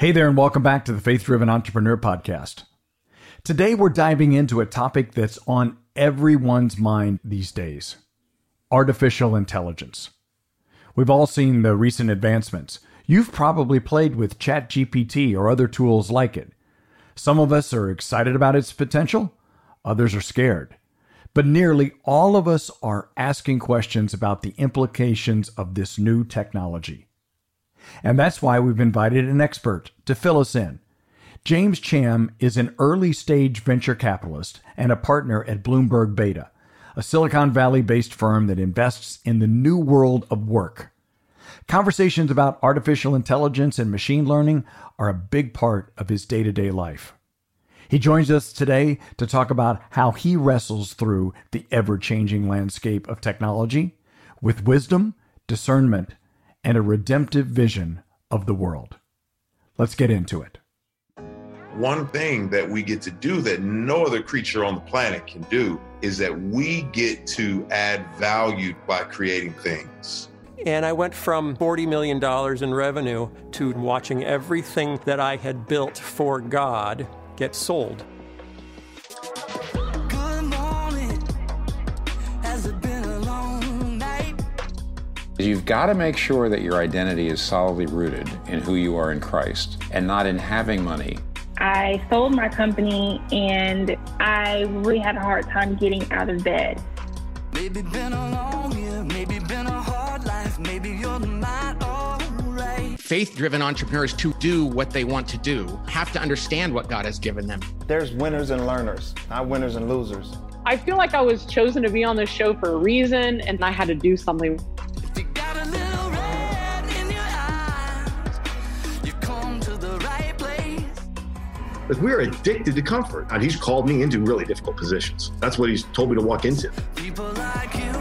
Hey there, and welcome back to the Faith Driven Entrepreneur Podcast. Today, we're diving into a topic that's on everyone's mind these days artificial intelligence. We've all seen the recent advancements. You've probably played with ChatGPT or other tools like it. Some of us are excited about its potential, others are scared. But nearly all of us are asking questions about the implications of this new technology. And that's why we've invited an expert to fill us in. James Cham is an early stage venture capitalist and a partner at Bloomberg Beta, a Silicon Valley based firm that invests in the new world of work. Conversations about artificial intelligence and machine learning are a big part of his day to day life. He joins us today to talk about how he wrestles through the ever changing landscape of technology with wisdom, discernment, and a redemptive vision of the world. Let's get into it. One thing that we get to do that no other creature on the planet can do is that we get to add value by creating things. And I went from $40 million in revenue to watching everything that I had built for God get sold. You've got to make sure that your identity is solidly rooted in who you are in Christ and not in having money. I sold my company and I really had a hard time getting out of bed. Maybe been a long year, maybe been a hard life, maybe you're not alright. Faith driven entrepreneurs to do what they want to do have to understand what God has given them. There's winners and learners, not winners and losers. I feel like I was chosen to be on this show for a reason and I had to do something. Like we are addicted to comfort. And he's called me into really difficult positions. That's what he's told me to walk into. People like you,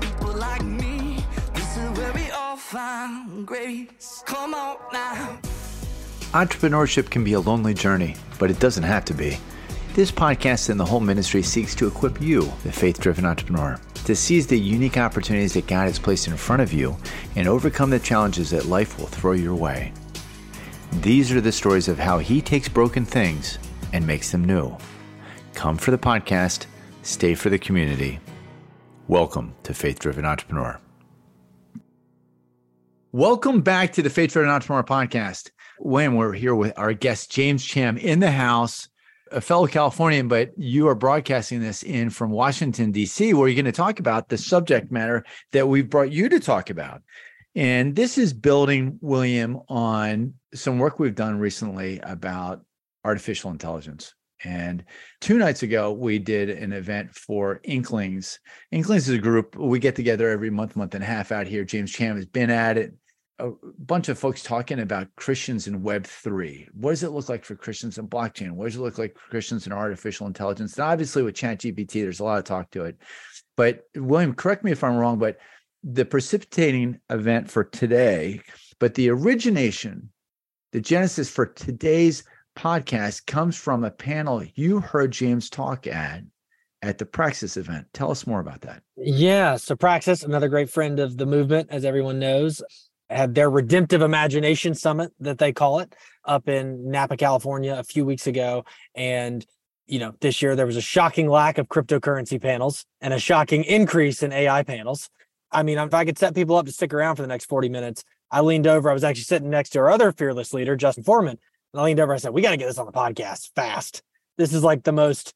people like me, this is where we all find grace. Come on now. Entrepreneurship can be a lonely journey, but it doesn't have to be. This podcast and the whole ministry seeks to equip you, the faith driven entrepreneur, to seize the unique opportunities that God has placed in front of you and overcome the challenges that life will throw your way. These are the stories of how he takes broken things and makes them new. Come for the podcast, stay for the community. Welcome to Faith Driven Entrepreneur. Welcome back to the Faith Driven Entrepreneur podcast. When we're here with our guest, James Cham, in the house, a fellow Californian, but you are broadcasting this in from Washington, D.C., where you're going to talk about the subject matter that we've brought you to talk about. And this is building, William, on some work we've done recently about artificial intelligence. And two nights ago, we did an event for Inklings. Inklings is a group we get together every month, month and a half out here. James Cham has been at it. A bunch of folks talking about Christians in Web three. What does it look like for Christians in blockchain? What does it look like for Christians in artificial intelligence? And obviously, with ChatGPT, there's a lot of talk to it. But William, correct me if I'm wrong, but the precipitating event for today, but the origination, the genesis for today's podcast comes from a panel you heard James talk at at the Praxis event. Tell us more about that. Yeah. So, Praxis, another great friend of the movement, as everyone knows, had their Redemptive Imagination Summit that they call it up in Napa, California a few weeks ago. And you know, this year there was a shocking lack of cryptocurrency panels and a shocking increase in AI panels. I mean, if I could set people up to stick around for the next 40 minutes, I leaned over. I was actually sitting next to our other fearless leader, Justin Forman. And I leaned over. I said, We got to get this on the podcast fast. This is like the most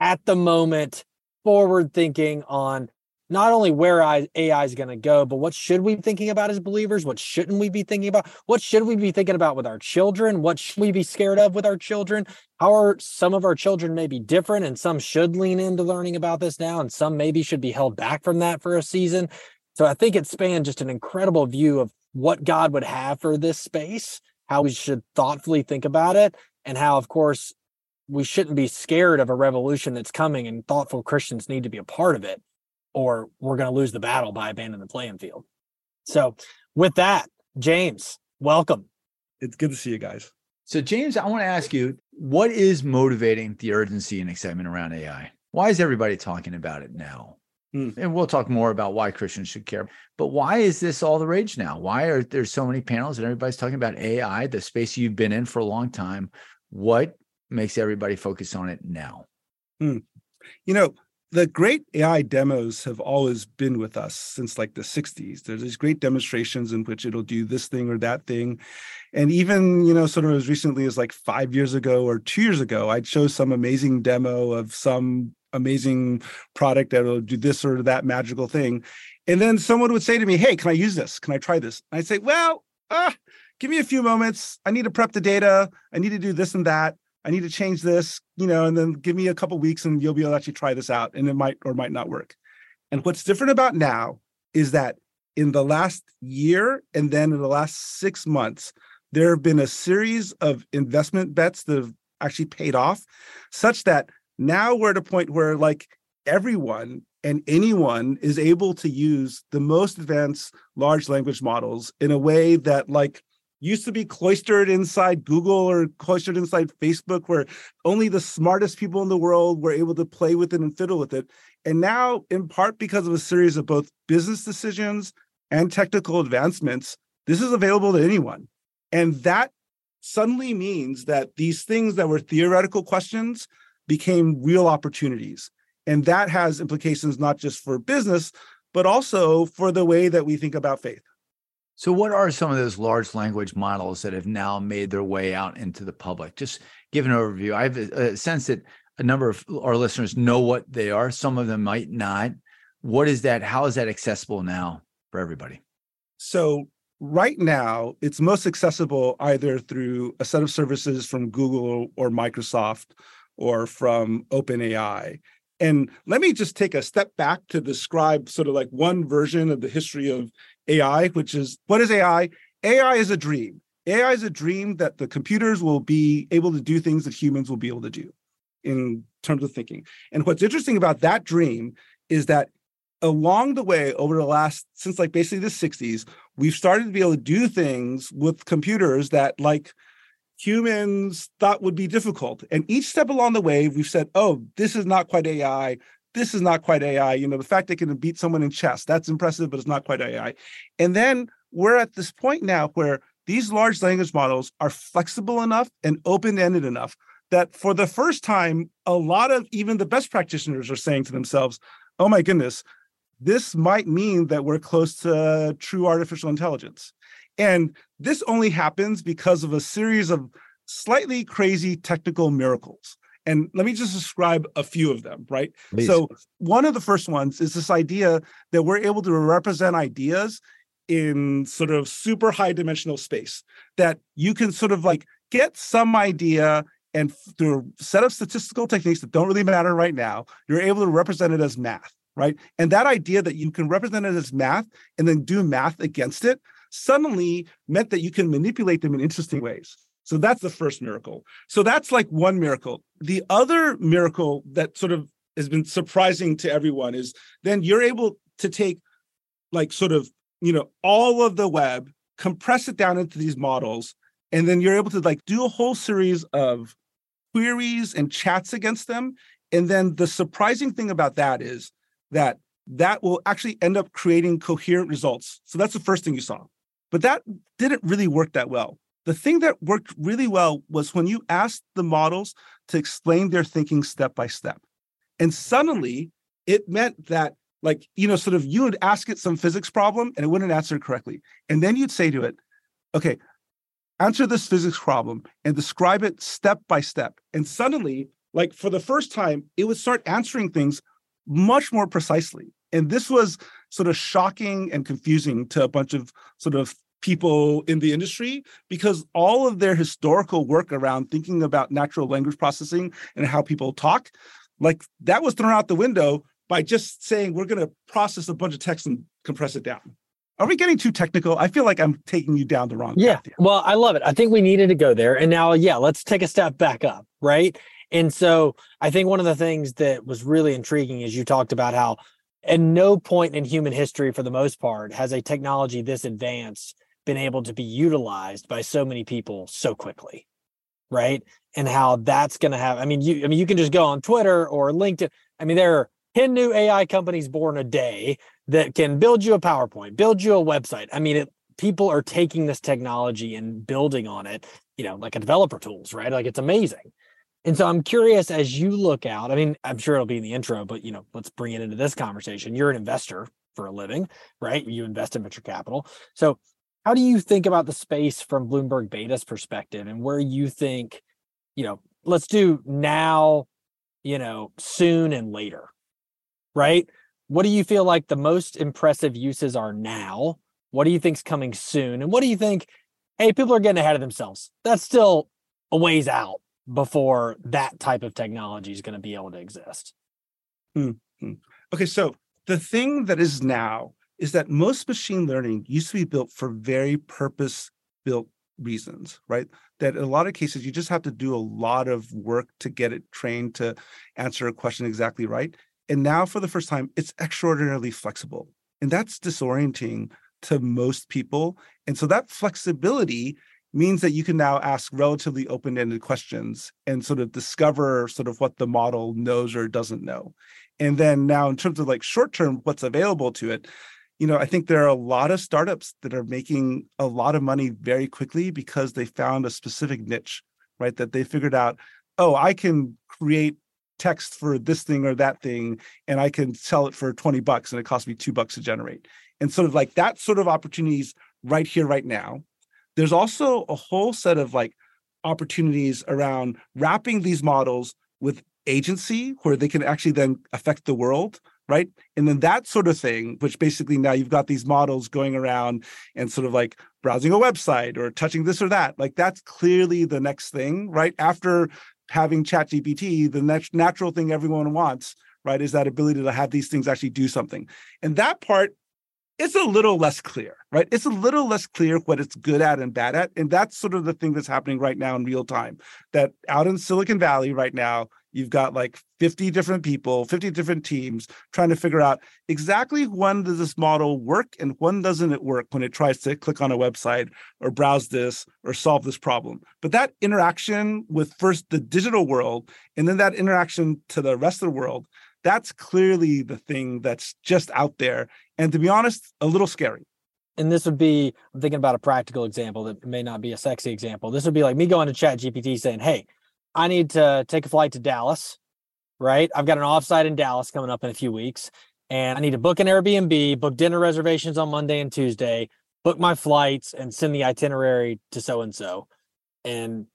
at the moment forward thinking on not only where AI is going to go, but what should we be thinking about as believers? What shouldn't we be thinking about? What should we be thinking about with our children? What should we be scared of with our children? How are some of our children maybe different and some should lean into learning about this now and some maybe should be held back from that for a season? So I think it spanned just an incredible view of what God would have for this space, how we should thoughtfully think about it, and how, of course, we shouldn't be scared of a revolution that's coming and thoughtful Christians need to be a part of it or we're going to lose the battle by abandoning the playing field. So, with that, James, welcome. It's good to see you guys. So, James, I want to ask you what is motivating the urgency and excitement around AI? Why is everybody talking about it now? Mm. And we'll talk more about why Christians should care. But why is this all the rage now? Why are there so many panels and everybody's talking about AI, the space you've been in for a long time? What makes everybody focus on it now? Mm. You know, the great AI demos have always been with us since like the 60s. There's these great demonstrations in which it'll do this thing or that thing. And even, you know, sort of as recently as like five years ago or two years ago, I'd show some amazing demo of some amazing product that will do this or that magical thing. And then someone would say to me, Hey, can I use this? Can I try this? And I'd say, Well, uh, give me a few moments. I need to prep the data. I need to do this and that. I need to change this, you know, and then give me a couple weeks and you'll be able to actually try this out and it might or might not work. And what's different about now is that in the last year and then in the last six months, there have been a series of investment bets that have actually paid off such that now we're at a point where like everyone and anyone is able to use the most advanced large language models in a way that like used to be cloistered inside Google or cloistered inside Facebook, where only the smartest people in the world were able to play with it and fiddle with it. And now, in part because of a series of both business decisions and technical advancements, this is available to anyone. And that suddenly means that these things that were theoretical questions became real opportunities. And that has implications not just for business, but also for the way that we think about faith. So, what are some of those large language models that have now made their way out into the public? Just give an overview. I have uh, a sense that a number of our listeners know what they are. Some of them might not. What is that? How is that accessible now for everybody? So, right now, it's most accessible either through a set of services from Google or Microsoft or from OpenAI. And let me just take a step back to describe sort of like one version of the history of AI, which is what is AI? AI is a dream. AI is a dream that the computers will be able to do things that humans will be able to do in terms of thinking. And what's interesting about that dream is that along the way, over the last, since like basically the 60s, we've started to be able to do things with computers that like humans thought would be difficult. And each step along the way, we've said, oh, this is not quite AI this is not quite AI. You know, the fact they can beat someone in chess, that's impressive, but it's not quite AI. And then we're at this point now where these large language models are flexible enough and open-ended enough that for the first time, a lot of even the best practitioners are saying to themselves, oh my goodness, this might mean that we're close to true artificial intelligence. And this only happens because of a series of slightly crazy technical miracles. And let me just describe a few of them, right? Please. So, one of the first ones is this idea that we're able to represent ideas in sort of super high dimensional space, that you can sort of like get some idea and through a set of statistical techniques that don't really matter right now, you're able to represent it as math, right? And that idea that you can represent it as math and then do math against it suddenly meant that you can manipulate them in interesting ways. So that's the first miracle. So that's like one miracle. The other miracle that sort of has been surprising to everyone is then you're able to take like sort of, you know, all of the web, compress it down into these models, and then you're able to like do a whole series of queries and chats against them. And then the surprising thing about that is that that will actually end up creating coherent results. So that's the first thing you saw. But that didn't really work that well the thing that worked really well was when you asked the models to explain their thinking step by step. And suddenly it meant that, like, you know, sort of you would ask it some physics problem and it wouldn't answer correctly. And then you'd say to it, okay, answer this physics problem and describe it step by step. And suddenly, like, for the first time, it would start answering things much more precisely. And this was sort of shocking and confusing to a bunch of sort of people in the industry because all of their historical work around thinking about natural language processing and how people talk, like that was thrown out the window by just saying we're going to process a bunch of text and compress it down. Are we getting too technical? I feel like I'm taking you down the wrong yeah. path. Yeah. Well, I love it. I think we needed to go there. And now, yeah, let's take a step back up, right? And so I think one of the things that was really intriguing is you talked about how at no point in human history, for the most part, has a technology this advanced been able to be utilized by so many people so quickly right and how that's going to have i mean you i mean you can just go on twitter or linkedin i mean there are 10 new AI companies born a day that can build you a PowerPoint, build you a website. I mean, it, people are taking this technology and building on it, you know, like a developer tools, right? Like it's amazing. And so I'm curious as you look out, I mean, I'm sure it'll be in the intro, but you know, let's bring it into this conversation. You're an investor for a living, right? You invest in venture capital. So how do you think about the space from Bloomberg Beta's perspective and where you think, you know, let's do now, you know, soon and later, right? What do you feel like the most impressive uses are now? What do you think's coming soon? And what do you think, hey, people are getting ahead of themselves? That's still a ways out before that type of technology is going to be able to exist. Mm-hmm. Okay, so the thing that is now is that most machine learning used to be built for very purpose built reasons, right? That in a lot of cases, you just have to do a lot of work to get it trained to answer a question exactly right. And now, for the first time, it's extraordinarily flexible. And that's disorienting to most people. And so that flexibility means that you can now ask relatively open-ended questions and sort of discover sort of what the model knows or doesn't know. And then now in terms of like short term what's available to it, you know, I think there are a lot of startups that are making a lot of money very quickly because they found a specific niche, right? That they figured out, oh, I can create text for this thing or that thing and I can sell it for 20 bucks and it costs me 2 bucks to generate. And sort of like that sort of opportunities right here right now there's also a whole set of like opportunities around wrapping these models with agency where they can actually then affect the world right? And then that sort of thing which basically now you've got these models going around and sort of like browsing a website or touching this or that like that's clearly the next thing right? After having chat gpt the next natural thing everyone wants right is that ability to have these things actually do something. And that part it's a little less clear, right? It's a little less clear what it's good at and bad at. And that's sort of the thing that's happening right now in real time. That out in Silicon Valley right now, you've got like 50 different people, 50 different teams trying to figure out exactly when does this model work and when doesn't it work when it tries to click on a website or browse this or solve this problem. But that interaction with first the digital world and then that interaction to the rest of the world that's clearly the thing that's just out there. And to be honest, a little scary. And this would be, I'm thinking about a practical example that may not be a sexy example. This would be like me going to Chat GPT saying, Hey, I need to take a flight to Dallas, right? I've got an offsite in Dallas coming up in a few weeks, and I need to book an Airbnb, book dinner reservations on Monday and Tuesday, book my flights, and send the itinerary to so and so. And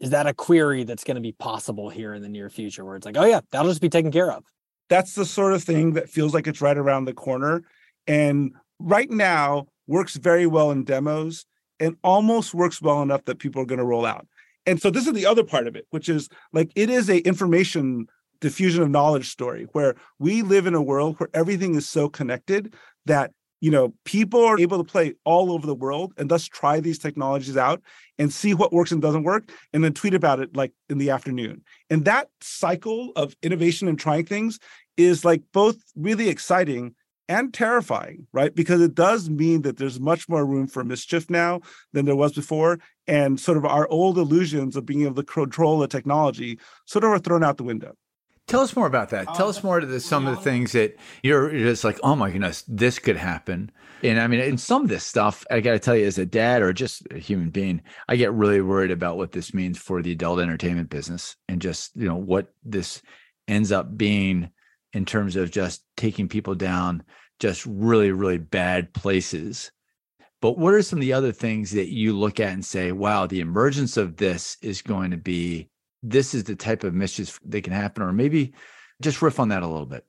is that a query that's going to be possible here in the near future where it's like, oh, yeah, that'll just be taken care of? that's the sort of thing that feels like it's right around the corner and right now works very well in demos and almost works well enough that people are going to roll out. And so this is the other part of it which is like it is a information diffusion of knowledge story where we live in a world where everything is so connected that you know people are able to play all over the world and thus try these technologies out and see what works and doesn't work and then tweet about it like in the afternoon. And that cycle of innovation and trying things is like both really exciting and terrifying right because it does mean that there's much more room for mischief now than there was before and sort of our old illusions of being able to control the technology sort of are thrown out the window Tell us more about that. Um, tell us more to the, some of the things that you're just like, oh my goodness, this could happen. And I mean, in some of this stuff, I got to tell you, as a dad or just a human being, I get really worried about what this means for the adult entertainment business and just, you know, what this ends up being in terms of just taking people down just really, really bad places. But what are some of the other things that you look at and say, wow, the emergence of this is going to be this is the type of mischief that can happen, or maybe just riff on that a little bit.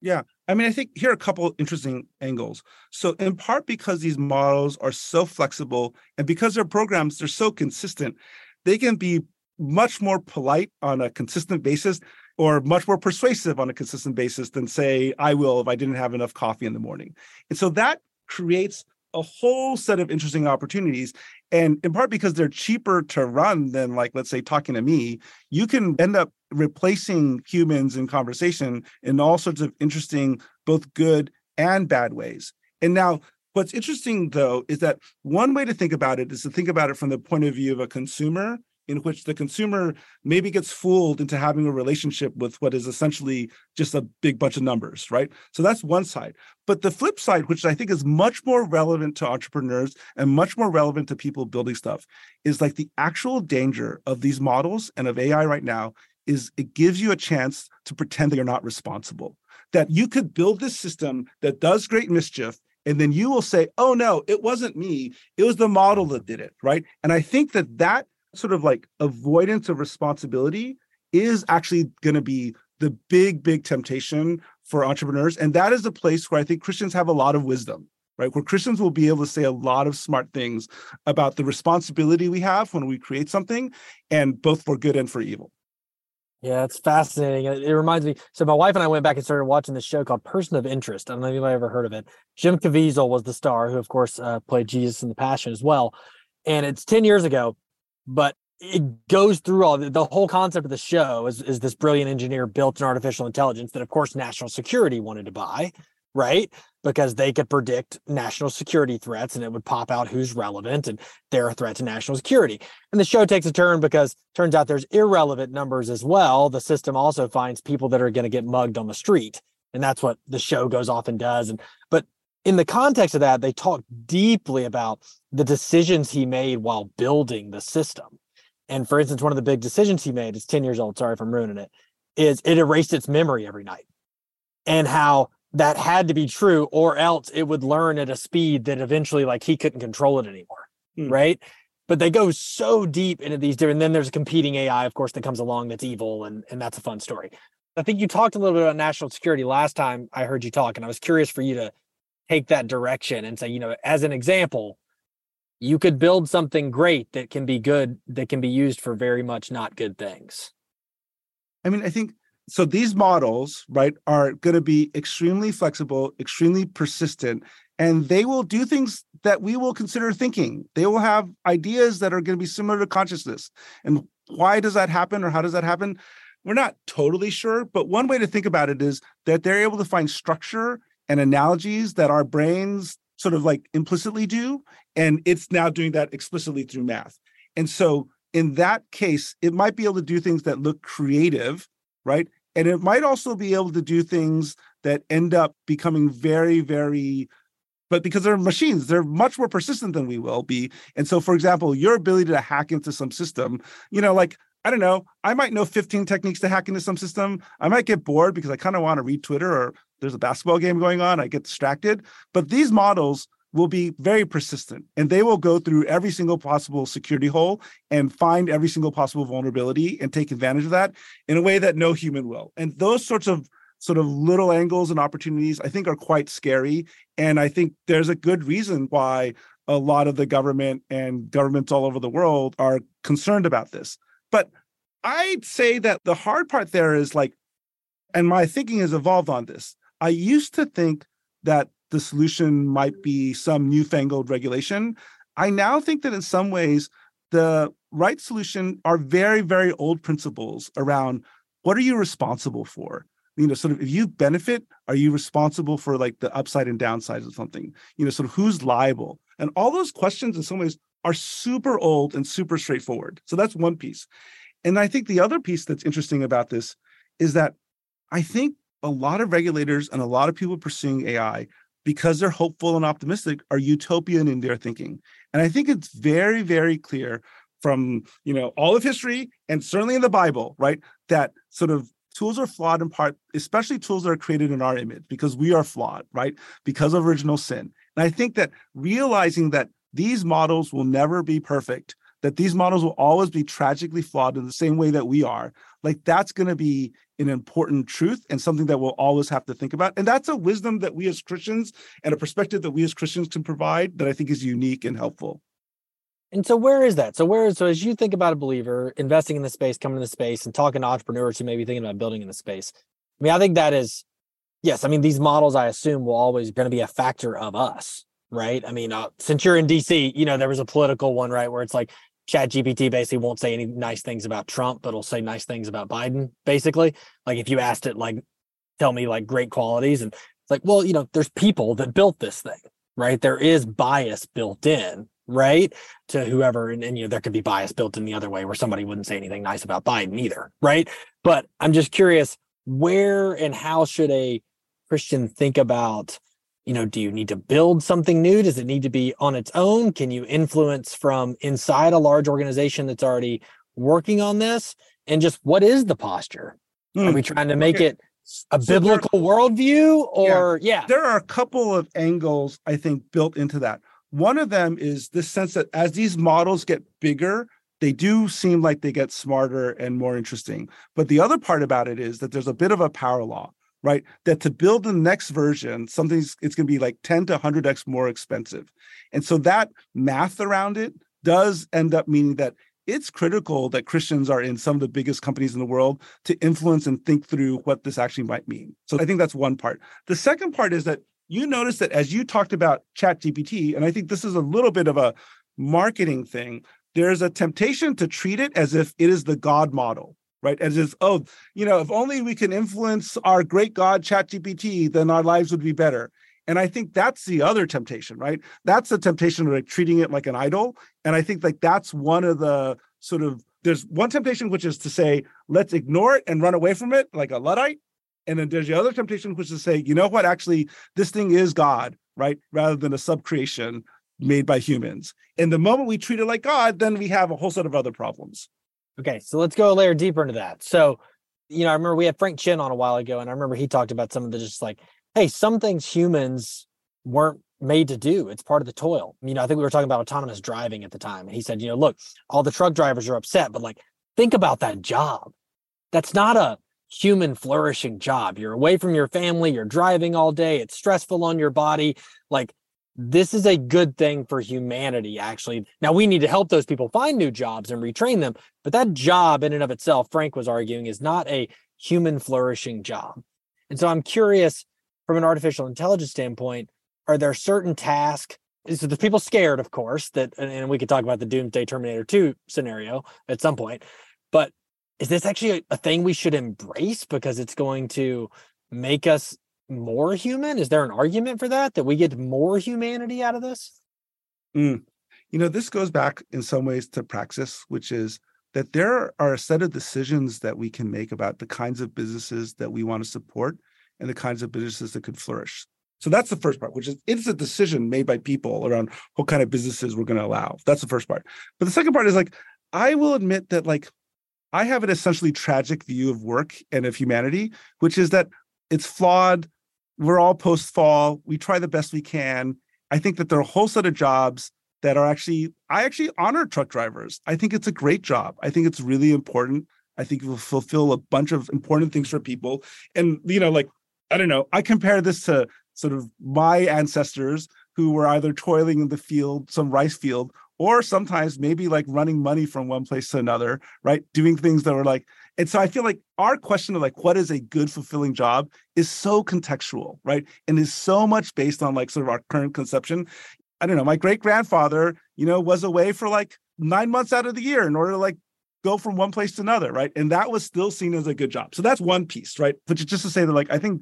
Yeah. I mean, I think here are a couple interesting angles. So, in part because these models are so flexible and because their programs they're so consistent, they can be much more polite on a consistent basis or much more persuasive on a consistent basis than say I will if I didn't have enough coffee in the morning. And so that creates a whole set of interesting opportunities and in part because they're cheaper to run than like let's say talking to me you can end up replacing humans in conversation in all sorts of interesting both good and bad ways and now what's interesting though is that one way to think about it is to think about it from the point of view of a consumer in which the consumer maybe gets fooled into having a relationship with what is essentially just a big bunch of numbers, right? So that's one side. But the flip side, which I think is much more relevant to entrepreneurs and much more relevant to people building stuff, is like the actual danger of these models and of AI right now is it gives you a chance to pretend that you're not responsible. That you could build this system that does great mischief and then you will say oh no it wasn't me it was the model that did it right and i think that that sort of like avoidance of responsibility is actually going to be the big big temptation for entrepreneurs and that is a place where i think christians have a lot of wisdom right where christians will be able to say a lot of smart things about the responsibility we have when we create something and both for good and for evil yeah, it's fascinating. It, reminds me. So my wife and I went back and started watching this show called Person of Interest. I don't know if anybody ever heard of it. Jim Caviezel was the star, who of course uh, played Jesus in The Passion as well. And it's ten years ago, but it goes through all the, the whole concept of the show is, is this brilliant engineer built an artificial intelligence that, of course, national security wanted to buy right? Because they could predict national security threats and it would pop out who's relevant and they're a threat to national security. And the show takes a turn because turns out there's irrelevant numbers as well. The system also finds people that are going to get mugged on the street. And that's what the show goes off and does. And but in the context of that, they talk deeply about the decisions he made while building the system. And for instance, one of the big decisions he made, it's 10 years old, sorry if I'm ruining it, is it erased its memory every night. And how that had to be true or else it would learn at a speed that eventually like he couldn't control it anymore mm. right but they go so deep into these different and then there's a competing ai of course that comes along that's evil and and that's a fun story i think you talked a little bit about national security last time i heard you talk and i was curious for you to take that direction and say you know as an example you could build something great that can be good that can be used for very much not good things. I mean i think so these models right are going to be extremely flexible extremely persistent and they will do things that we will consider thinking. They will have ideas that are going to be similar to consciousness. And why does that happen or how does that happen? We're not totally sure but one way to think about it is that they're able to find structure and analogies that our brains sort of like implicitly do and it's now doing that explicitly through math. And so in that case it might be able to do things that look creative right? And it might also be able to do things that end up becoming very very but because they're machines they're much more persistent than we will be. And so for example your ability to hack into some system you know like i don't know. I might know 15 techniques to hack into some system. I might get bored because i kind of want to read twitter or there's a basketball game going on. I get distracted. But these models will be very persistent and they will go through every single possible security hole and find every single possible vulnerability and take advantage of that in a way that no human will. And those sorts of sort of little angles and opportunities I think are quite scary. And I think there's a good reason why a lot of the government and governments all over the world are concerned about this. But I'd say that the hard part there is like and my thinking has evolved on this. I used to think that the solution might be some newfangled regulation. I now think that in some ways, the right solution are very, very old principles around what are you responsible for? You know, sort of if you benefit, are you responsible for like the upside and downsides of something? You know, sort of who's liable? And all those questions in some ways are super old and super straightforward. So that's one piece. And I think the other piece that's interesting about this is that I think a lot of regulators and a lot of people pursuing AI because they're hopeful and optimistic are utopian in their thinking and i think it's very very clear from you know all of history and certainly in the bible right that sort of tools are flawed in part especially tools that are created in our image because we are flawed right because of original sin and i think that realizing that these models will never be perfect that these models will always be tragically flawed in the same way that we are like that's going to be an important truth and something that we'll always have to think about and that's a wisdom that we as christians and a perspective that we as christians can provide that i think is unique and helpful. And so where is that? So where so as you think about a believer investing in the space coming to the space and talking to entrepreneurs who may be thinking about building in the space i mean i think that is yes i mean these models i assume will always going to be a factor of us right i mean uh, since you're in dc you know there was a political one right where it's like Chat GPT basically won't say any nice things about Trump, but it'll say nice things about Biden, basically. Like if you asked it, like, tell me like great qualities. And it's like, well, you know, there's people that built this thing, right? There is bias built in, right? To whoever, and, and you know, there could be bias built in the other way where somebody wouldn't say anything nice about Biden either, right? But I'm just curious, where and how should a Christian think about? You know, do you need to build something new? Does it need to be on its own? Can you influence from inside a large organization that's already working on this? And just what is the posture? Mm. Are we trying to make okay. it a so biblical there, worldview or yeah. yeah. There are a couple of angles I think built into that. One of them is this sense that as these models get bigger, they do seem like they get smarter and more interesting. But the other part about it is that there's a bit of a power law, right? That to build the next version, something's it's going to be like 10 to 100x more expensive. And so that math around it does end up meaning that it's critical that Christians are in some of the biggest companies in the world to influence and think through what this actually might mean. So I think that's one part. The second part is that you notice that as you talked about chat gpt and i think this is a little bit of a marketing thing there's a temptation to treat it as if it is the god model right as if oh you know if only we can influence our great god chat gpt then our lives would be better and i think that's the other temptation right that's the temptation of like treating it like an idol and i think like that's one of the sort of there's one temptation which is to say let's ignore it and run away from it like a luddite and then there's the other temptation, which is to say, you know what, actually, this thing is God, right? Rather than a subcreation made by humans. And the moment we treat it like God, then we have a whole set of other problems. Okay, so let's go a layer deeper into that. So, you know, I remember we had Frank Chen on a while ago, and I remember he talked about some of the just like, hey, some things humans weren't made to do. It's part of the toil. You know, I think we were talking about autonomous driving at the time. And he said, you know, look, all the truck drivers are upset, but like, think about that job. That's not a human flourishing job. You're away from your family, you're driving all day, it's stressful on your body. Like, this is a good thing for humanity, actually. Now, we need to help those people find new jobs and retrain them. But that job, in and of itself, Frank was arguing, is not a human flourishing job. And so I'm curious from an artificial intelligence standpoint, are there certain tasks? So the people scared, of course, that, and we could talk about the Doomsday Terminator 2 scenario at some point, but is this actually a, a thing we should embrace because it's going to make us more human? Is there an argument for that that we get more humanity out of this? Mm. You know, this goes back in some ways to praxis, which is that there are a set of decisions that we can make about the kinds of businesses that we want to support and the kinds of businesses that could flourish. So that's the first part, which is it's a decision made by people around what kind of businesses we're going to allow. That's the first part. But the second part is like, I will admit that like I have an essentially tragic view of work and of humanity, which is that it's flawed. We're all post fall. We try the best we can. I think that there are a whole set of jobs that are actually, I actually honor truck drivers. I think it's a great job. I think it's really important. I think it will fulfill a bunch of important things for people. And, you know, like, I don't know, I compare this to sort of my ancestors who were either toiling in the field, some rice field, or sometimes maybe like running money from one place to another, right? Doing things that were like, and so I feel like our question of like what is a good fulfilling job is so contextual, right? And is so much based on like sort of our current conception. I don't know, my great grandfather, you know, was away for like nine months out of the year in order to like go from one place to another, right? And that was still seen as a good job. So that's one piece, right? Which is just to say that like I think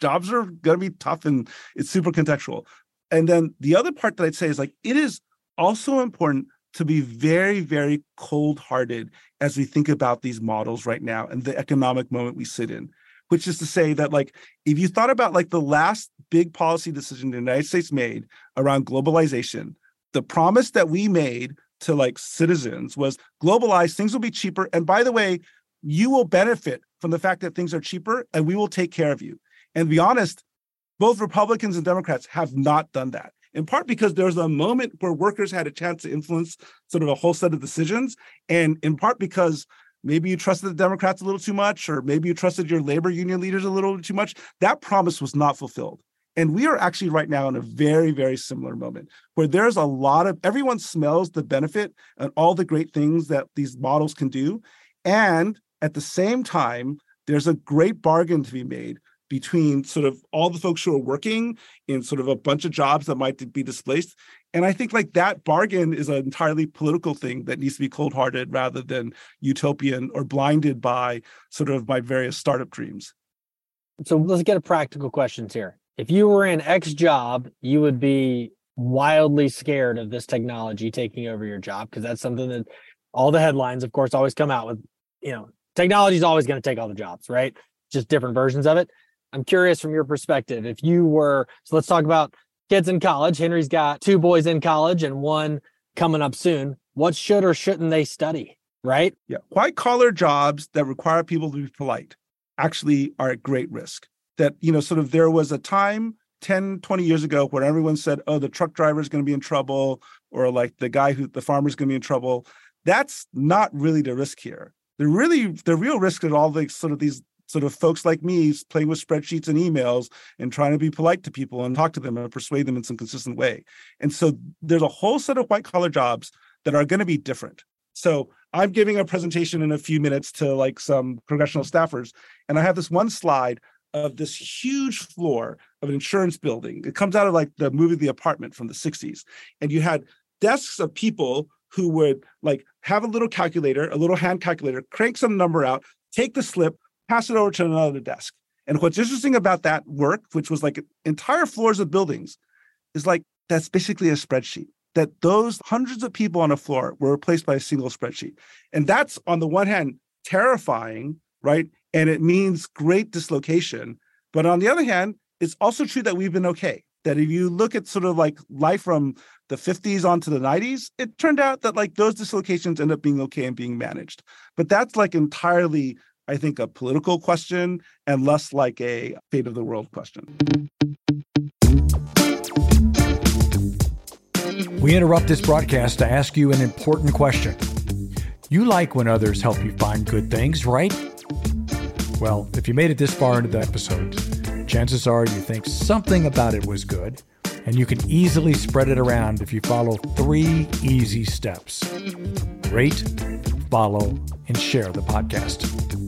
jobs are going to be tough and it's super contextual. And then the other part that I'd say is like it is also important to be very, very cold hearted as we think about these models right now and the economic moment we sit in, which is to say that, like, if you thought about like the last big policy decision the United States made around globalization, the promise that we made to like citizens was globalized, things will be cheaper. And by the way, you will benefit from the fact that things are cheaper and we will take care of you. And to be honest, both Republicans and Democrats have not done that in part because there was a moment where workers had a chance to influence sort of a whole set of decisions, and in part because maybe you trusted the Democrats a little too much, or maybe you trusted your labor union leaders a little too much. That promise was not fulfilled. And we are actually right now in a very, very similar moment where there's a lot of everyone smells the benefit and all the great things that these models can do. And at the same time, there's a great bargain to be made between sort of all the folks who are working in sort of a bunch of jobs that might be displaced. And I think like that bargain is an entirely political thing that needs to be cold hearted rather than utopian or blinded by sort of my various startup dreams. So let's get a practical questions here. If you were in X job, you would be wildly scared of this technology taking over your job because that's something that all the headlines, of course, always come out with, you know, technology is always going to take all the jobs, right? Just different versions of it. I'm curious from your perspective, if you were, so let's talk about kids in college. Henry's got two boys in college and one coming up soon. What should or shouldn't they study? Right? Yeah. White collar jobs that require people to be polite actually are at great risk. That, you know, sort of there was a time 10, 20 years ago where everyone said, oh, the truck driver is going to be in trouble, or like the guy who the farmer is going to be in trouble. That's not really the risk here. The really the real risk is all the sort of these sort of folks like me playing with spreadsheets and emails and trying to be polite to people and talk to them and persuade them in some consistent way. And so there's a whole set of white collar jobs that are going to be different. So I'm giving a presentation in a few minutes to like some congressional staffers, and I have this one slide of this huge floor of an insurance building. It comes out of like the movie The Apartment from the 60s. And you had desks of people who would like have a little calculator, a little hand calculator, crank some number out, take the slip, pass it over to another desk. And what's interesting about that work, which was like entire floors of buildings, is like that's basically a spreadsheet. That those hundreds of people on a floor were replaced by a single spreadsheet. And that's on the one hand terrifying, right? And it means great dislocation. But on the other hand, it's also true that we've been okay. That if you look at sort of like life from the 50s onto the 90s, it turned out that like those dislocations end up being okay and being managed. But that's like entirely I think, a political question and less like a fate of the world question. We interrupt this broadcast to ask you an important question. You like when others help you find good things, right? Well, if you made it this far into the episode, chances are you think something about it was good, and you can easily spread it around if you follow three easy steps rate, follow, and share the podcast.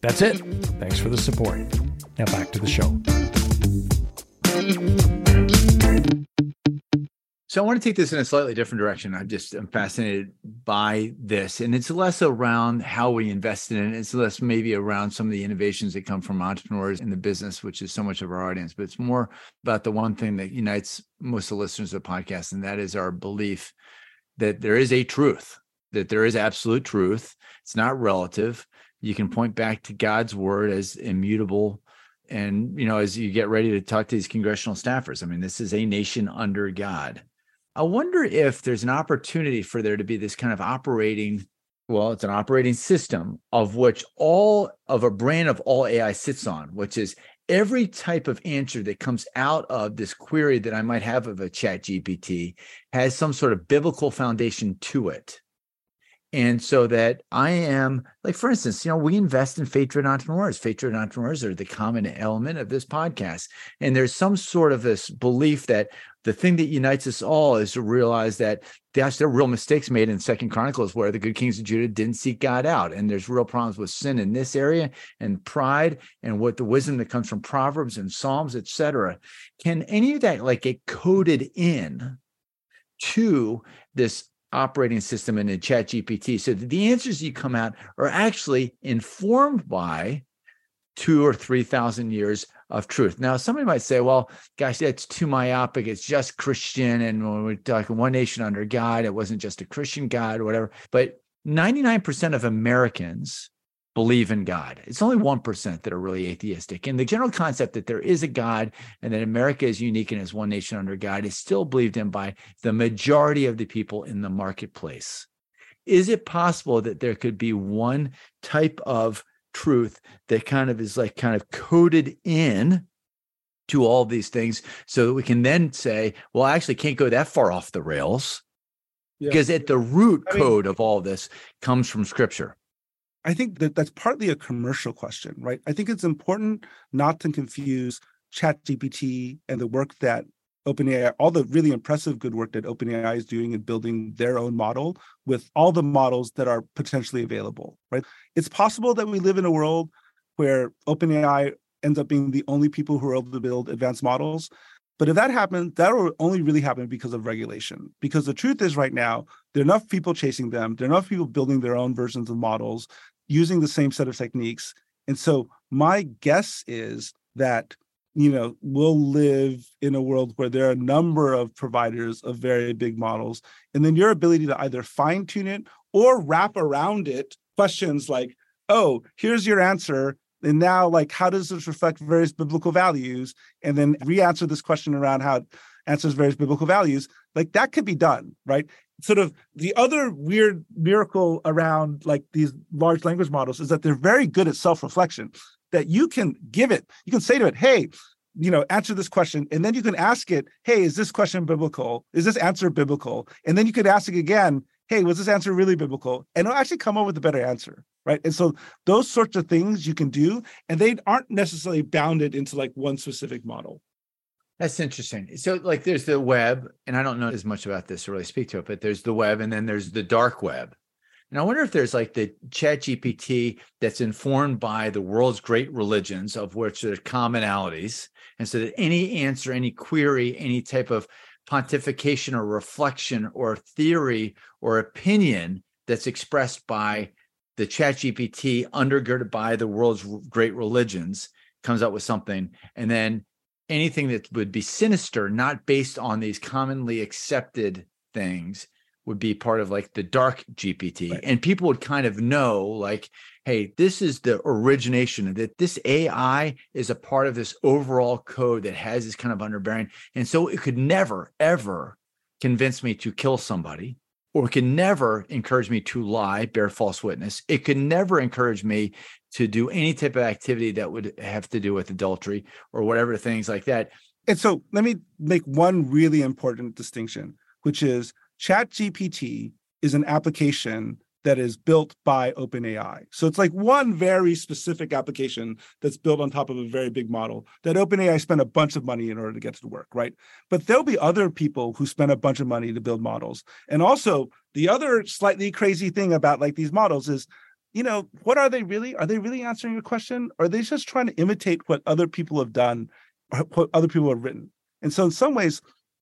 That's it. Thanks for the support. Now back to the show. So I want to take this in a slightly different direction. I'm just I'm fascinated by this, and it's less around how we invest in it. It's less maybe around some of the innovations that come from entrepreneurs in the business, which is so much of our audience. But it's more about the one thing that unites most of the listeners of the podcast, and that is our belief that there is a truth, that there is absolute truth. It's not relative you can point back to God's word as immutable. And, you know, as you get ready to talk to these congressional staffers, I mean, this is a nation under God. I wonder if there's an opportunity for there to be this kind of operating, well, it's an operating system of which all of a brand of all AI sits on, which is every type of answer that comes out of this query that I might have of a chat GPT has some sort of biblical foundation to it and so that I am like, for instance, you know, we invest in faith-driven entrepreneurs. Faith-driven entrepreneurs are the common element of this podcast, and there's some sort of this belief that the thing that unites us all is to realize that gosh, there are real mistakes made in Second Chronicles where the good kings of Judah didn't seek God out, and there's real problems with sin in this area and pride and what the wisdom that comes from Proverbs and Psalms, etc. Can any of that like get coded in to this operating system in a chat gpt so the answers you come out are actually informed by two or three thousand years of truth. Now somebody might say well gosh that's too myopic. It's just christian and when we're talking one nation under god it wasn't just a christian god or whatever. But 99% of americans believe in God. It's only 1% that are really atheistic. And the general concept that there is a God and that America is unique and is one nation under God is still believed in by the majority of the people in the marketplace. Is it possible that there could be one type of truth that kind of is like kind of coded in to all these things so that we can then say, well, I actually can't go that far off the rails? Yeah. Because at the root I code mean, of all this comes from scripture. I think that that's partly a commercial question, right? I think it's important not to confuse ChatGPT and the work that OpenAI, all the really impressive good work that OpenAI is doing in building their own model with all the models that are potentially available, right? It's possible that we live in a world where OpenAI ends up being the only people who are able to build advanced models. But if that happens, that will only really happen because of regulation. Because the truth is, right now, there are enough people chasing them, there are enough people building their own versions of models using the same set of techniques. And so my guess is that you know, we'll live in a world where there are a number of providers of very big models. And then your ability to either fine tune it or wrap around it questions like, oh, here's your answer. And now, like, how does this reflect various biblical values? And then re answer this question around how it answers various biblical values. Like, that could be done, right? Sort of the other weird miracle around like these large language models is that they're very good at self reflection that you can give it, you can say to it, hey, you know, answer this question. And then you can ask it, hey, is this question biblical? Is this answer biblical? And then you could ask it again, hey, was this answer really biblical? And it'll actually come up with a better answer. Right. And so those sorts of things you can do, and they aren't necessarily bounded into like one specific model. That's interesting. So, like, there's the web, and I don't know as much about this to really speak to it, but there's the web, and then there's the dark web. And I wonder if there's like the chat GPT that's informed by the world's great religions, of which there are commonalities. And so that any answer, any query, any type of pontification or reflection or theory or opinion that's expressed by the chat GPT undergirded by the world's great religions comes up with something. And then anything that would be sinister, not based on these commonly accepted things, would be part of like the dark GPT. Right. And people would kind of know, like, hey, this is the origination that this AI is a part of this overall code that has this kind of underbearing. And so it could never, ever convince me to kill somebody or it can never encourage me to lie, bear false witness. It could never encourage me to do any type of activity that would have to do with adultery or whatever things like that. And so let me make one really important distinction, which is ChatGPT is an application that is built by OpenAI. So it's like one very specific application that's built on top of a very big model that OpenAI spent a bunch of money in order to get to work, right? But there'll be other people who spend a bunch of money to build models. And also, the other slightly crazy thing about like these models is you know, what are they really? Are they really answering your question? Or are they just trying to imitate what other people have done what other people have written? And so in some ways,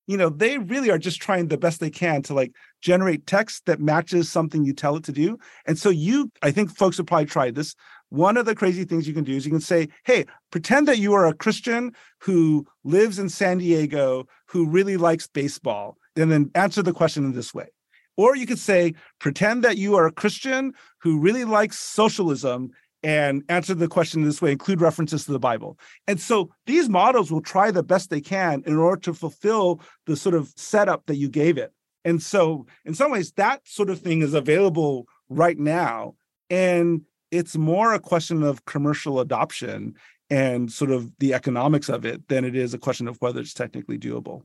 you know they really are just trying the best they can to like generate text that matches something you tell it to do. And so you i think folks have probably tried this. One of the crazy things you can do is you can say hey pretend that you are a christian who lives in san diego who really likes baseball and then answer the question in this way. Or you could say pretend that you are a christian who really likes socialism and answer the question this way, include references to the Bible. And so these models will try the best they can in order to fulfill the sort of setup that you gave it. And so, in some ways, that sort of thing is available right now. And it's more a question of commercial adoption and sort of the economics of it than it is a question of whether it's technically doable.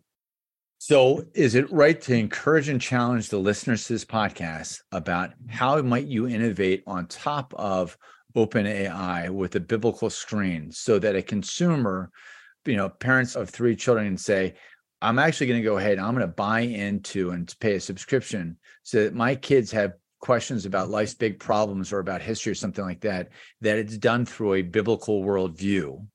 So, is it right to encourage and challenge the listeners to this podcast about how might you innovate on top of OpenAI with a biblical screen so that a consumer, you know, parents of three children say, I'm actually going to go ahead and I'm going to buy into and pay a subscription so that my kids have questions about life's big problems or about history or something like that, that it's done through a biblical worldview.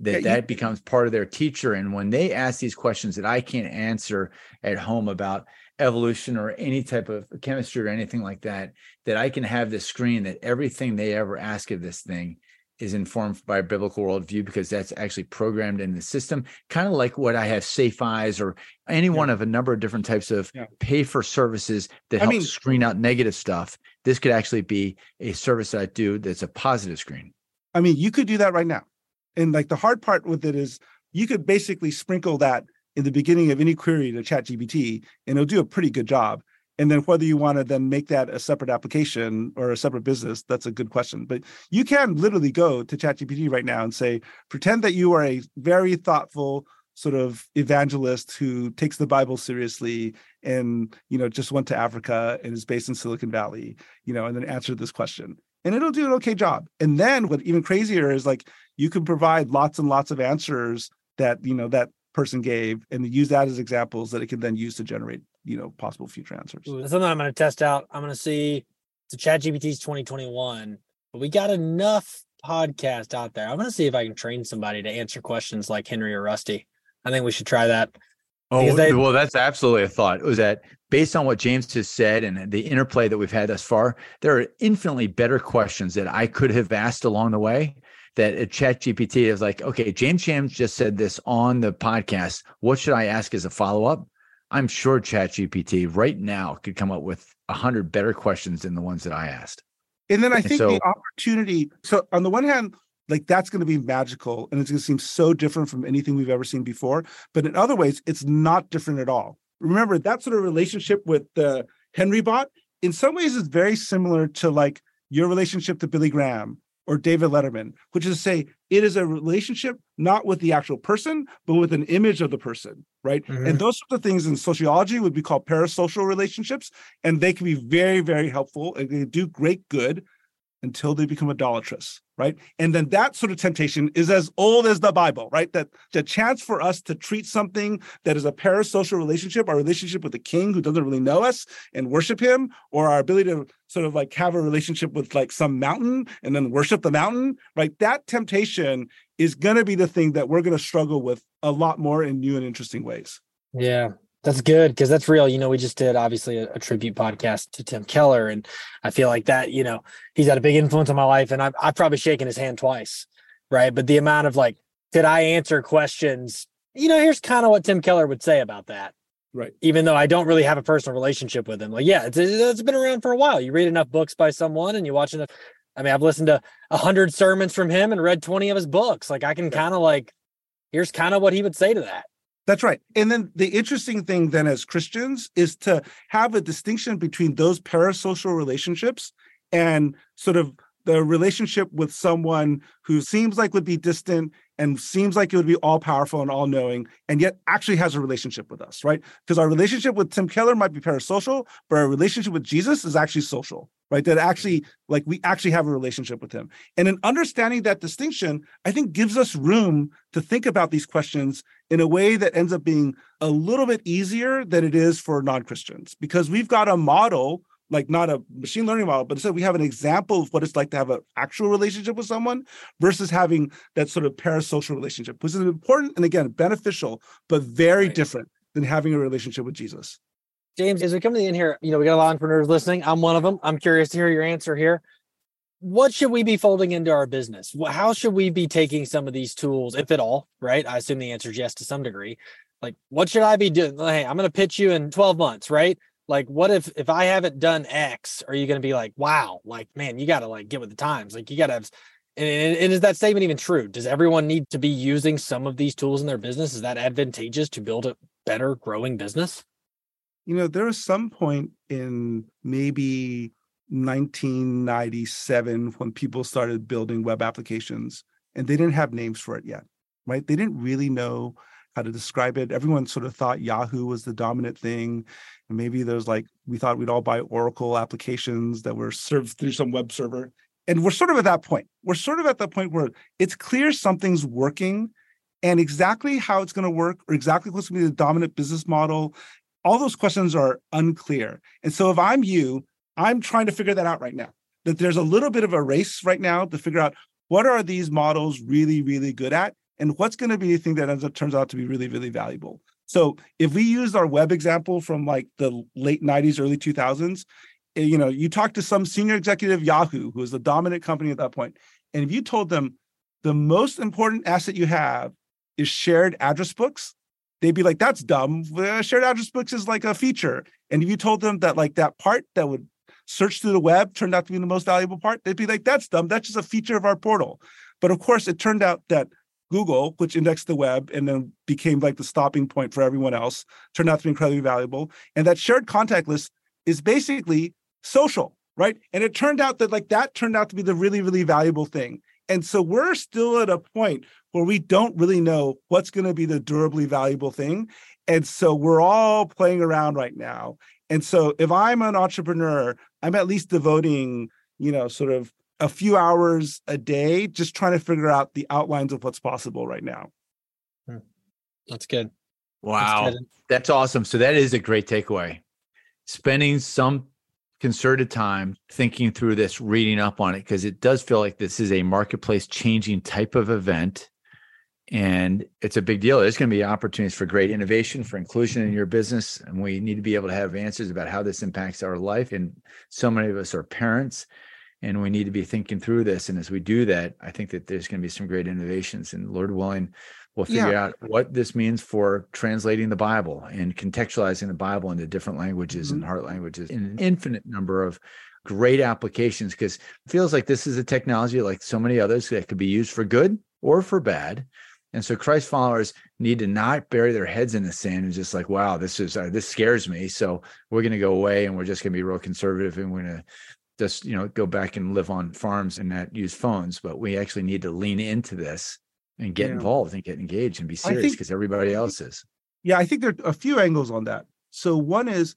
That yeah, that you, becomes part of their teacher. And when they ask these questions that I can't answer at home about evolution or any type of chemistry or anything like that, that I can have this screen that everything they ever ask of this thing is informed by a biblical worldview because that's actually programmed in the system. Kind of like what I have Safe Eyes or any yeah. one of a number of different types of yeah. pay for services that I help mean, screen out negative stuff. This could actually be a service that I do that's a positive screen. I mean, you could do that right now. And like the hard part with it is you could basically sprinkle that in the beginning of any query to ChatGPT, and it'll do a pretty good job. And then whether you want to then make that a separate application or a separate business, that's a good question. But you can literally go to ChatGPT right now and say, pretend that you are a very thoughtful sort of evangelist who takes the Bible seriously and you know just went to Africa and is based in Silicon Valley, you know, and then answer this question. And it'll do an okay job. And then what even crazier is like you can provide lots and lots of answers that you know that person gave and use that as examples that it can then use to generate you know possible future answers. Ooh, that's something i'm going to test out. I'm going to see the chat gpt's 2021 but we got enough podcast out there. I'm going to see if i can train somebody to answer questions like henry or rusty. I think we should try that. Oh they, well that's absolutely a thought it was that based on what james has said and the interplay that we've had thus far there are infinitely better questions that i could have asked along the way that a chat GPT is like, okay, James Cham just said this on the podcast. What should I ask as a follow-up? I'm sure chat GPT right now could come up with a hundred better questions than the ones that I asked. And then I think so, the opportunity. So on the one hand, like that's going to be magical and it's going to seem so different from anything we've ever seen before. But in other ways, it's not different at all. Remember that sort of relationship with the Henry bot. In some ways, is very similar to like your relationship to Billy Graham or David Letterman, which is to say, it is a relationship not with the actual person, but with an image of the person, right? Mm-hmm. And those sorts of things in sociology would be called parasocial relationships, and they can be very, very helpful and they do great good until they become idolatrous, right? And then that sort of temptation is as old as the Bible, right? That the chance for us to treat something that is a parasocial relationship, our relationship with the king who doesn't really know us and worship him, or our ability to sort of like have a relationship with like some mountain and then worship the mountain, right? That temptation is going to be the thing that we're going to struggle with a lot more in new and interesting ways. Yeah. That's good because that's real. You know, we just did obviously a, a, tribute podcast to Tim Keller, and I feel like that. You know, he's had a big influence on my life, and I've I've probably shaken his hand twice, right? But the amount of like, did I answer questions? You know, here's kind of what Tim Keller would say about that. Right. Even though I don't really have a personal relationship with him, like, yeah, it's it's been around for a while. You read enough books by someone, and you watch enough. I mean, I've listened to a hundred sermons from him and read twenty of his books. Like, I can kind of like, here's kind of what he would say to that. That's right. And then the interesting thing then as Christians is to have a distinction between those parasocial relationships and sort of the relationship with someone who seems like would be distant and seems like it would be all powerful and all knowing and yet actually has a relationship with us right? Because our relationship with tim keller might be parasocial but our relationship with jesus is actually social right? That actually like we actually have a relationship with him. And in understanding that distinction i think gives us room to think about these questions in a way that ends up being a little bit easier than it is for non-christians because we've got a model like not a machine learning model, but instead we have an example of what it's like to have an actual relationship with someone versus having that sort of parasocial relationship, which is important and again beneficial, but very right. different than having a relationship with Jesus. James, as we come to the end here, you know, we got a lot of entrepreneurs listening. I'm one of them. I'm curious to hear your answer here. What should we be folding into our business? How should we be taking some of these tools, if at all? Right? I assume the answer is yes to some degree. Like, what should I be doing? Hey, I'm going to pitch you in 12 months, right? Like what if if i haven't done x are you going to be like wow like man you got to like get with the times like you got to have and, and, is that statement even true? Does everyone need to be using some of these tools in their business? Is that advantageous to build a better growing business? You know there was some point in maybe 1997 when people started building web applications and they didn't have names for it yet right? They didn't really know how to describe it. Everyone sort of thought Yahoo was the dominant thing. And maybe there's like, we thought we'd all buy Oracle applications that were served through some web server. And we're sort of at that point. We're sort of at the point where it's clear something's working and exactly how it's going to work or exactly what's going to be the dominant business model. All those questions are unclear. And so if I'm you, I'm trying to figure that out right now. That there's a little bit of a race right now to figure out what are these models really, really good at and what's going to be the thing that ends up turns out to be really really valuable. So if we use our web example from like the late 90s early 2000s eh, you know you talk to some senior executive yahoo who was the dominant company at that point and if you told them the most important asset you have is shared address books they'd be like that's dumb. Shared address books is like a feature. And if you told them that like that part that would search through the web turned out to be the most valuable part they'd be like that's dumb. That's just a feature of our portal. But of course it turned out that Google, which indexed the web and then became like the stopping point for everyone else, turned out to be incredibly valuable. And that shared contact list is basically social, right? And it turned out that like that turned out to be the really, really valuable thing. And so we're still at a point where we don't really know what's going to be the durably valuable thing. And so we're all playing around right now. And so if I'm an entrepreneur, I'm at least devoting, you know, sort of a few hours a day just trying to figure out the outlines of what's possible right now. Hmm. That's good. Wow. That's, good. That's awesome. So that is a great takeaway. Spending some concerted time thinking through this, reading up on it, because it does feel like this is a marketplace changing type of event. And it's a big deal. There's going to be opportunities for great innovation, for inclusion in your business. And we need to be able to have answers about how this impacts our life. And so many of us are parents and we need to be thinking through this. And as we do that, I think that there's going to be some great innovations. And Lord willing, we'll figure yeah. out what this means for translating the Bible and contextualizing the Bible into different languages mm-hmm. and heart languages in an infinite number of great applications because it feels like this is a technology like so many others that could be used for good or for bad. And so Christ followers need to not bury their heads in the sand and just like, wow, this is uh, this scares me. So we're going to go away and we're just going to be real conservative and we're going to just you know go back and live on farms and not use phones. But we actually need to lean into this and get yeah. involved and get engaged and be serious because everybody else is. Yeah, I think there are a few angles on that. So one is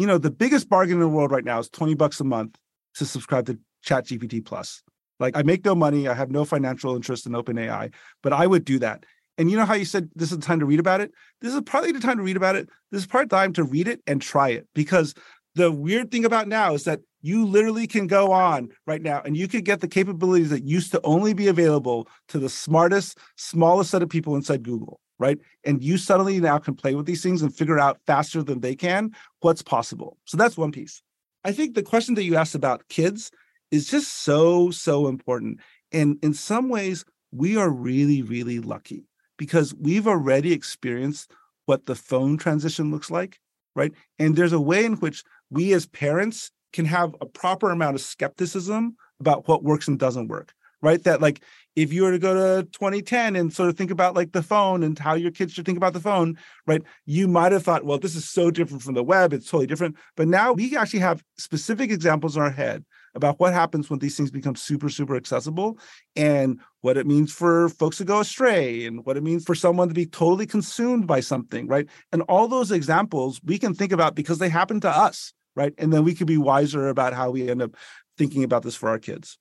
you know, the biggest bargain in the world right now is 20 bucks a month to subscribe to Chat GPT Plus. Like I make no money, I have no financial interest in OpenAI, but I would do that. And you know how you said this is the time to read about it? This is probably the time to read about it. This is part of the time to read it and try it because the weird thing about now is that you literally can go on right now and you could get the capabilities that used to only be available to the smartest, smallest set of people inside Google right? And you suddenly now can play with these things and figure out faster than they can what's possible. So that's one piece. I think the question that you asked about kids is just so, so important. And in some ways, we are really, really lucky because we've already experienced what the phone transition looks like, right? And there's a way in which we as parents can have a proper amount of skepticism about what works and doesn't work right? That like if you were to go to 2010 and sort of think about like the phone and how your kids should think about the phone, right? You might have thought, well, this is so different from the web, it's totally different. But now we actually have specific examples in our head about what happens when these things become super, super accessible and what it means for folks to go astray and what it means for someone to be totally consumed by something, right? And all those examples we can think about because they happen to us, right? And then we could be wiser about how we end up thinking about this for our kids.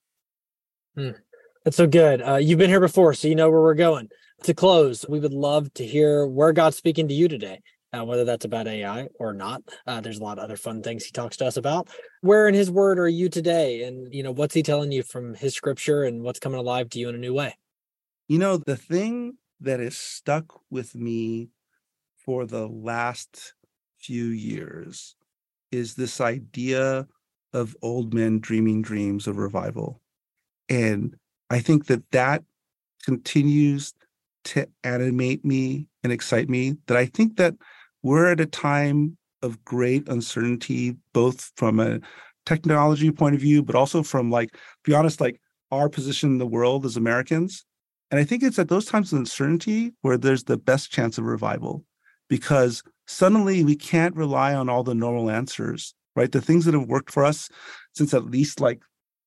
Hmm. That's so good. Uh, you've been here before, so you know where we're going. To close, we would love to hear where God's speaking to you today, uh, whether that's about AI or not. Uh, there's a lot of other fun things he talks to us about. Where in his word are you today? And, you know, what's he telling you from his scripture and what's coming alive to you in a new way? You know, the thing that is stuck with me for the last few years is this idea of old men dreaming dreams of revival. And I think that that continues to animate me and excite me. That I think that we're at a time of great uncertainty, both from a technology point of view, but also from like, be honest, like our position in the world as Americans. And I think it's at those times of uncertainty where there's the best chance of revival because suddenly we can't rely on all the normal answers, right? The things that have worked for us since at least like,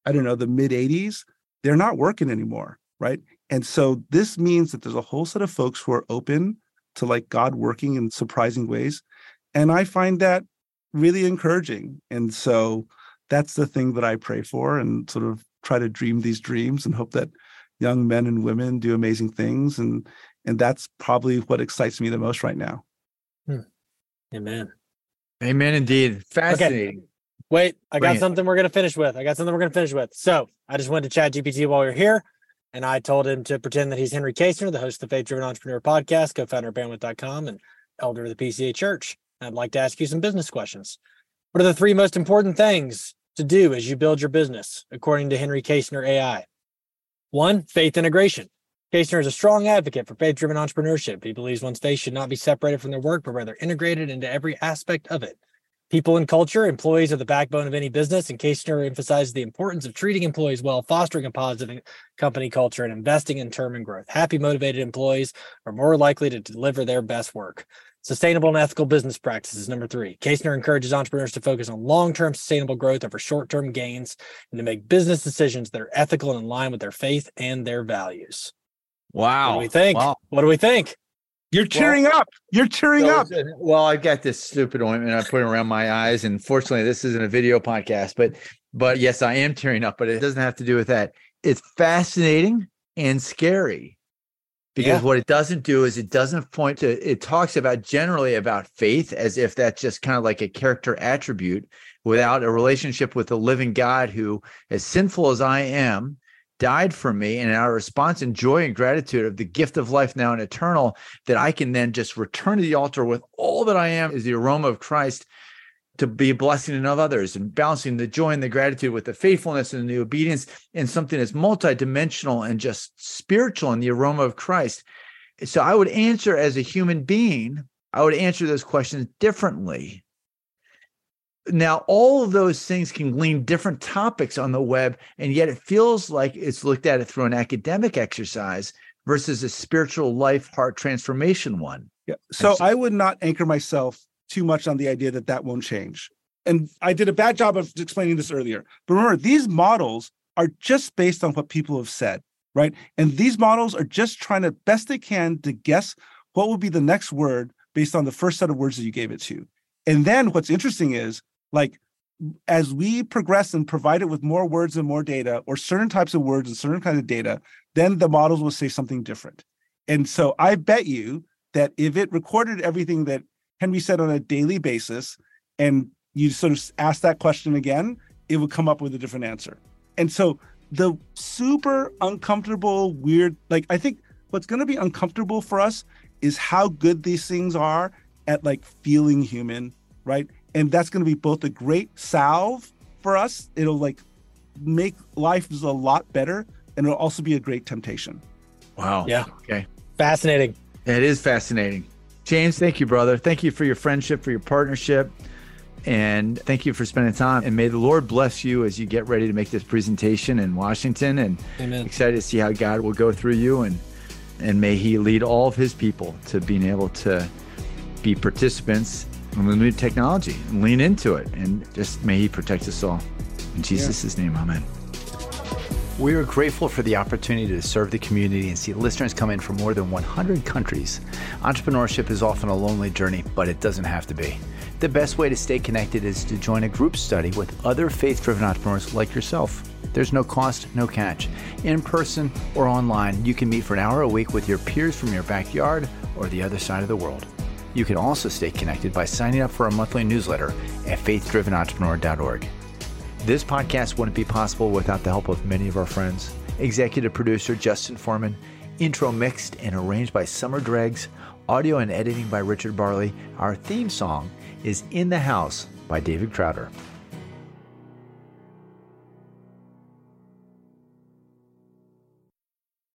I don't know, the mid 80s they're not working anymore, right? And so this means that there's a whole set of folks who are open to like God working in surprising ways. And I find that really encouraging. And so that's the thing that I pray for and sort of try to dream these dreams and hope that young men and women do amazing things. And and that's probably what excites me the most right now. Hmm. Amen. Amen indeed. Fascinating. Okay. Wait, I got something we're gonna finish with. I got something we're gonna finish with. So I just went to Chat GPT while we were here, and I told him to pretend that he's Henry Kaestner, the host of the Faith Driven Entrepreneur podcast, co-founder of Bandwidth.com, and elder of the PCA Church. I'd like to ask you some business questions. What are the three most important things to do as you build your business, according to Henry Kaestner AI? One, faith integration. Kaestner is a strong advocate for faith driven entrepreneurship. He believes one's faith should not be separated from their work, but rather integrated into every aspect of it. People and culture, employees are the backbone of any business, and Kaestner emphasizes the importance of treating employees well, fostering a positive company culture, and investing in term and growth. Happy, motivated employees are more likely to deliver their best work. Sustainable and ethical business practices. Number three, Kaestner encourages entrepreneurs to focus on long term sustainable growth over short term gains and to make business decisions that are ethical and in line with their faith and their values. Wow. What do we think? Wow. What do we think? You're cheering well, up. You're cheering so, up. Well, I've got this stupid ointment I put around my eyes, and fortunately, this isn't a video podcast. But, but yes, I am tearing up. But it doesn't have to do with that. It's fascinating and scary because yeah. what it doesn't do is it doesn't point to. It talks about generally about faith as if that's just kind of like a character attribute, without a relationship with the living God who, as sinful as I am, died for me and our response and joy and gratitude of the gift of life now and eternal that i can then just return to the altar with all that i am is the aroma of christ to be a blessing and of others and balancing the joy and the gratitude with the faithfulness and the obedience in something that's multidimensional and just spiritual in the aroma of Christ. So I would answer as a human being, I would answer those questions differently. Now, all of those things can glean different topics on the web, and yet it feels like it's looked at it through an academic exercise versus a spiritual life heart transformation one. Yeah. So, so I would not anchor myself too much on the idea that that won't change. And I did a bad job of explaining this earlier. But remember, these models are just based on what people have said, right? And these models are just trying to best they can to guess what will be the next word based on the first set of words that you gave it to. And then what's interesting is like as we progress and provide it with more words and more data or certain types of words and certain kinds of data, then the models will say something different. And so I bet you that if it recorded everything that Henry said on a daily basis and you sort of ask that question again, it would come up with a different answer. And so the super uncomfortable, weird, like I think what's going to be uncomfortable for us is how good these things are at like feeling human, right? And that's going to be both a great salve for us. It'll like make life a lot better and it'll also be a great temptation. Wow. Yeah. Okay. Fascinating. It is fascinating. James, thank you, brother. Thank you for your friendship, for your partnership. And thank you for spending time. And may the Lord bless you as you get ready to make this presentation in Washington. And Amen. excited to see how God will go through you. And, and may He lead all of His people to being able to be participants in the new technology and lean into it. And just may He protect us all. In Jesus' yeah. name, amen. We are grateful for the opportunity to serve the community and see listeners come in from more than 100 countries. Entrepreneurship is often a lonely journey, but it doesn't have to be. The best way to stay connected is to join a group study with other faith driven entrepreneurs like yourself. There's no cost, no catch. In person or online, you can meet for an hour a week with your peers from your backyard or the other side of the world. You can also stay connected by signing up for our monthly newsletter at faithdrivenentrepreneur.org. This podcast wouldn't be possible without the help of many of our friends. Executive producer Justin Forman, intro mixed and arranged by Summer Dregs, audio and editing by Richard Barley. Our theme song is In the House by David Crowder.